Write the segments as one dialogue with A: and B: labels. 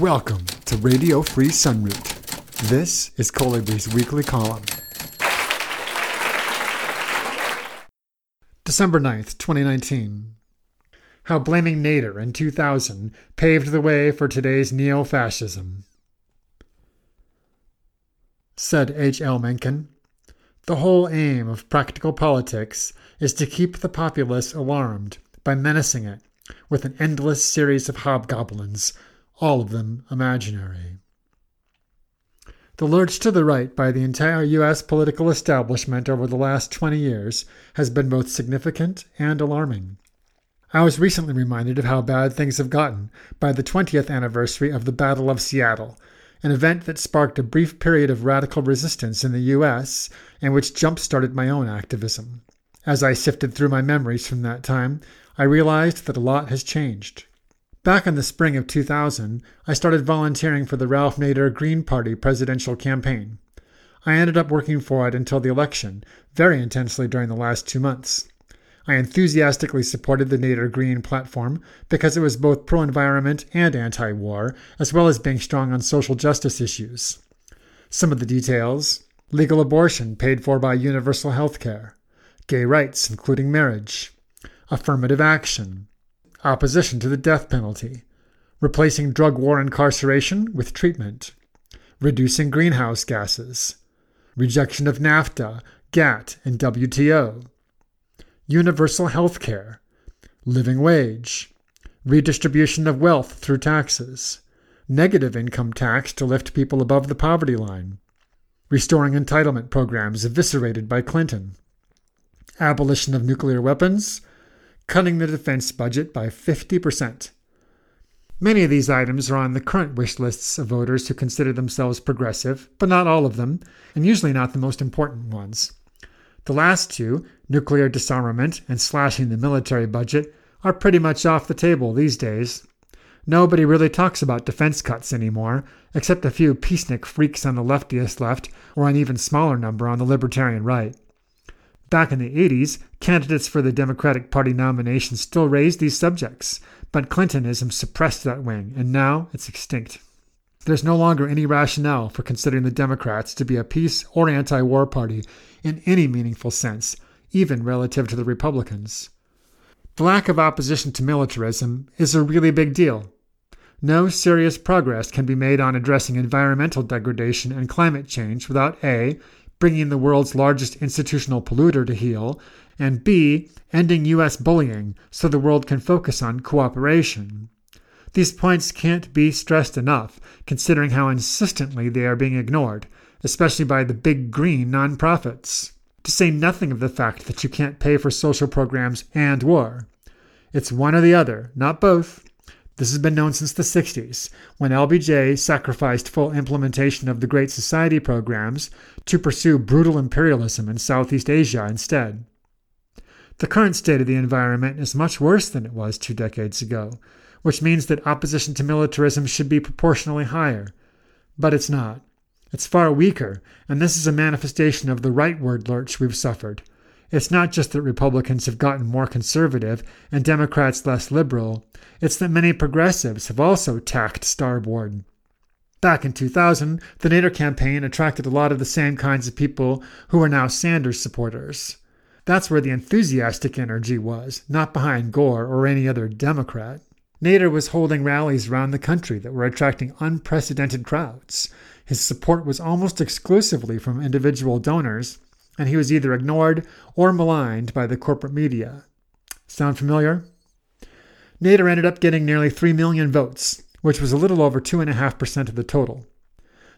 A: Welcome to Radio Free Sunroot. This is Kollibri's weekly column. December 9th, 2019. How blaming Nader in 2000 paved the way for today's neo fascism. Said H. L. Mencken, the whole aim of practical politics is to keep the populace alarmed by menacing it with an endless series of hobgoblins, all of them imaginary. The lurch to the right by the entire U.S. political establishment over the last 20 years has been both significant and alarming. I was recently reminded of how bad things have gotten by the 20th anniversary of the Battle of Seattle, an event that sparked a brief period of radical resistance in the U.S. and which jump started my own activism. As I sifted through my memories from that time, I realized that a lot has changed. Back in the spring of 2000, I started volunteering for the Ralph Nader Green Party presidential campaign. I ended up working for it until the election, very intensely during the last two months. I enthusiastically supported the Nader Green platform because it was both pro environment and anti war, as well as being strong on social justice issues. Some of the details legal abortion paid for by universal health care, gay rights, including marriage, affirmative action, opposition to the death penalty, replacing drug war incarceration with treatment, reducing greenhouse gases, rejection of NAFTA, GATT, and WTO, universal health care, living wage, redistribution of wealth through taxes, negative income tax to lift people above the poverty line, restoring entitlement programs eviscerated by Clinton, abolition of nuclear weapons, cutting the defense budget by 50%. Many of these items are on the current wish lists of voters who consider themselves progressive, but not all of them, and usually not the most important ones. The last two, nuclear disarmament and slashing the military budget, are pretty much off the table these days. Nobody really talks about defense cuts anymore, except a few peacenik freaks on the leftiest left or an even smaller number on the libertarian right. Back in the 80s, candidates for the Democratic Party nomination still raised these subjects, but Clintonism suppressed that wing, and now it's extinct. There's no longer any rationale for considering the Democrats to be a peace or anti war party in any meaningful sense, even relative to the Republicans. The lack of opposition to militarism is a really big deal. No serious progress can be made on addressing environmental degradation and climate change without A bringing the world's largest institutional polluter to heel, and B, ending U.S. bullying so the world can focus on cooperation. These points can't be stressed enough, considering how insistently they are being ignored, especially by the big green nonprofits. To say nothing of the fact that you can't pay for social programs and war. It's one or the other, not both. This has been known since the 60s, when LBJ sacrificed full implementation of the Great Society programs to pursue brutal imperialism in Southeast Asia instead. The current state of the environment is much worse than it was two decades ago, which means that opposition to militarism should be proportionally higher. But it's not. It's far weaker, and this is a manifestation of the rightward lurch we've suffered. It's not just that Republicans have gotten more conservative and Democrats less liberal, it's that many progressives have also tacked starboard. Back in 2000, the Nader campaign attracted a lot of the same kinds of people who are now Sanders supporters. That's where the enthusiastic energy was, not behind Gore or any other Democrat. Nader was holding rallies around the country that were attracting unprecedented crowds. His support was almost exclusively from individual donors, and he was either ignored or maligned by the corporate media. Sound familiar? Nader ended up getting nearly 3 million votes, which was a little over 2.5% of the total.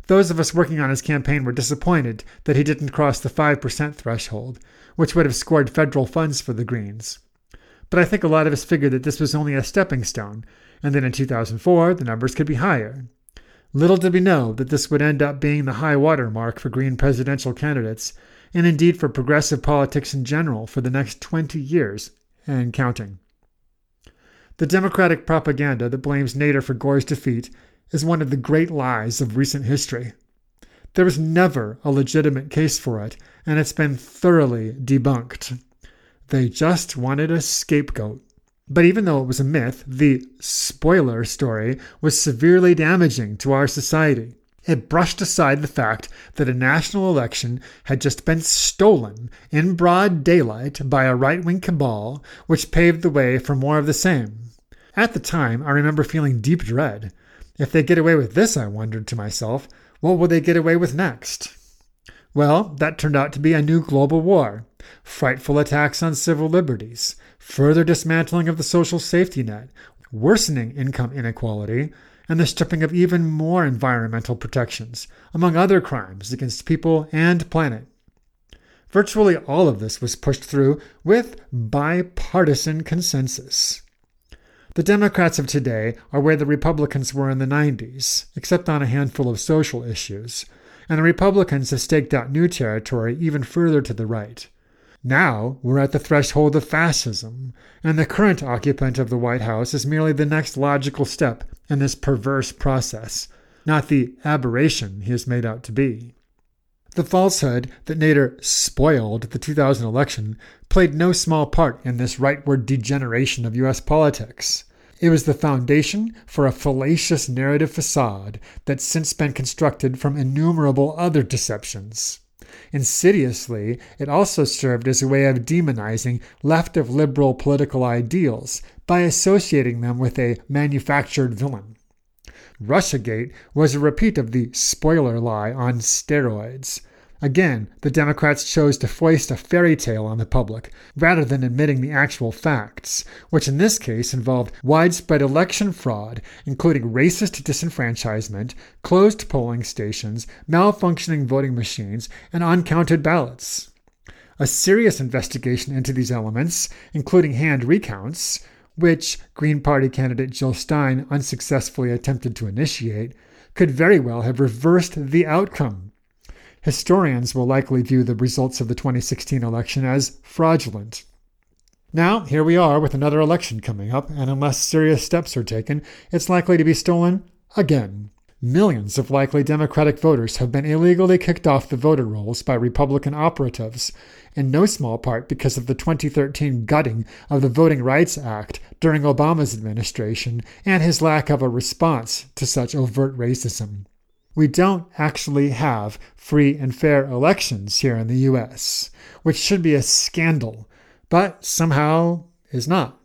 A: Those of us working on his campaign were disappointed that he didn't cross the 5% threshold, which would have scored federal funds for the Greens. But I think a lot of us figured that this was only a stepping stone, and that in 2004 the numbers could be higher. Little did we know that this would end up being the high water mark for Green presidential candidates, and indeed for progressive politics in general for the next 20 years and counting. The Democratic propaganda that blames Nader for Gore's defeat is one of the great lies of recent history. There was never a legitimate case for it, and it's been thoroughly debunked. They just wanted a scapegoat. But even though it was a myth, the spoiler story was severely damaging to our society. It brushed aside the fact that a national election had just been stolen in broad daylight by a right wing cabal, which paved the way for more of the same. At the time, I remember feeling deep dread. If they get away with this, I wondered to myself, what will they get away with next? Well, that turned out to be a new global war, frightful attacks on civil liberties, further dismantling of the social safety net, worsening income inequality, and the stripping of even more environmental protections, among other crimes against people and planet. Virtually all of this was pushed through with bipartisan consensus. The Democrats of today are where the Republicans were in the 90s, except on a handful of social issues, and the Republicans have staked out new territory even further to the right. Now we're at the threshold of fascism, and the current occupant of the White House is merely the next logical step in this perverse process, not the aberration he is made out to be. The falsehood that Nader spoiled the 2000 election played no small part in this rightward degeneration of U.S. politics. It was the foundation for a fallacious narrative facade that's since been constructed from innumerable other deceptions. Insidiously, it also served as a way of demonizing left of liberal political ideals by associating them with a manufactured villain. Russiagate was a repeat of the spoiler lie on steroids. Again, the Democrats chose to foist a fairy tale on the public rather than admitting the actual facts, which in this case involved widespread election fraud, including racist disenfranchisement, closed polling stations, malfunctioning voting machines, and uncounted ballots. A serious investigation into these elements, including hand recounts, which Green Party candidate Jill Stein unsuccessfully attempted to initiate, could very well have reversed the outcome. Historians will likely view the results of the 2016 election as fraudulent. Now, here we are with another election coming up, and unless serious steps are taken, it's likely to be stolen again. Millions of likely Democratic voters have been illegally kicked off the voter rolls by Republican operatives, in no small part because of the 2013 gutting of the Voting Rights Act during Obama's administration and his lack of a response to such overt racism. We don't actually have free and fair elections here in the US, which should be a scandal, but somehow is not.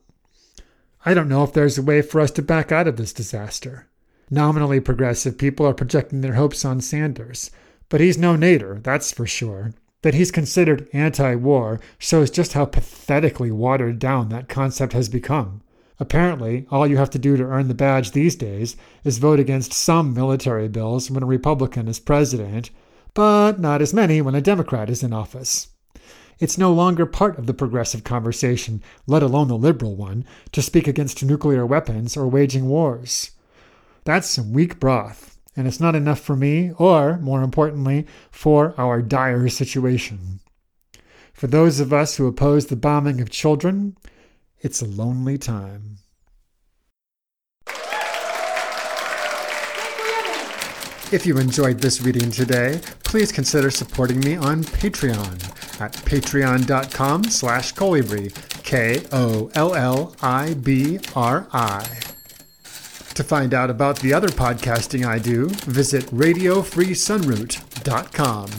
A: I don't know if there's a way for us to back out of this disaster. Nominally progressive people are projecting their hopes on Sanders, but he's no Nader, that's for sure. That he's considered anti war shows just how pathetically watered down that concept has become. Apparently, all you have to do to earn the badge these days is vote against some military bills when a Republican is president, but not as many when a Democrat is in office. It's no longer part of the progressive conversation, let alone the liberal one, to speak against nuclear weapons or waging wars. That's some weak broth, and it's not enough for me, or, more importantly, for our dire situation. For those of us who oppose the bombing of children, it's a lonely time. If you enjoyed this reading today, please consider supporting me on Patreon at patreon.com slash kollibri, K-O-L-L-I-B-R-I. To find out about the other podcasting I do, visit radiofreesunroot.com.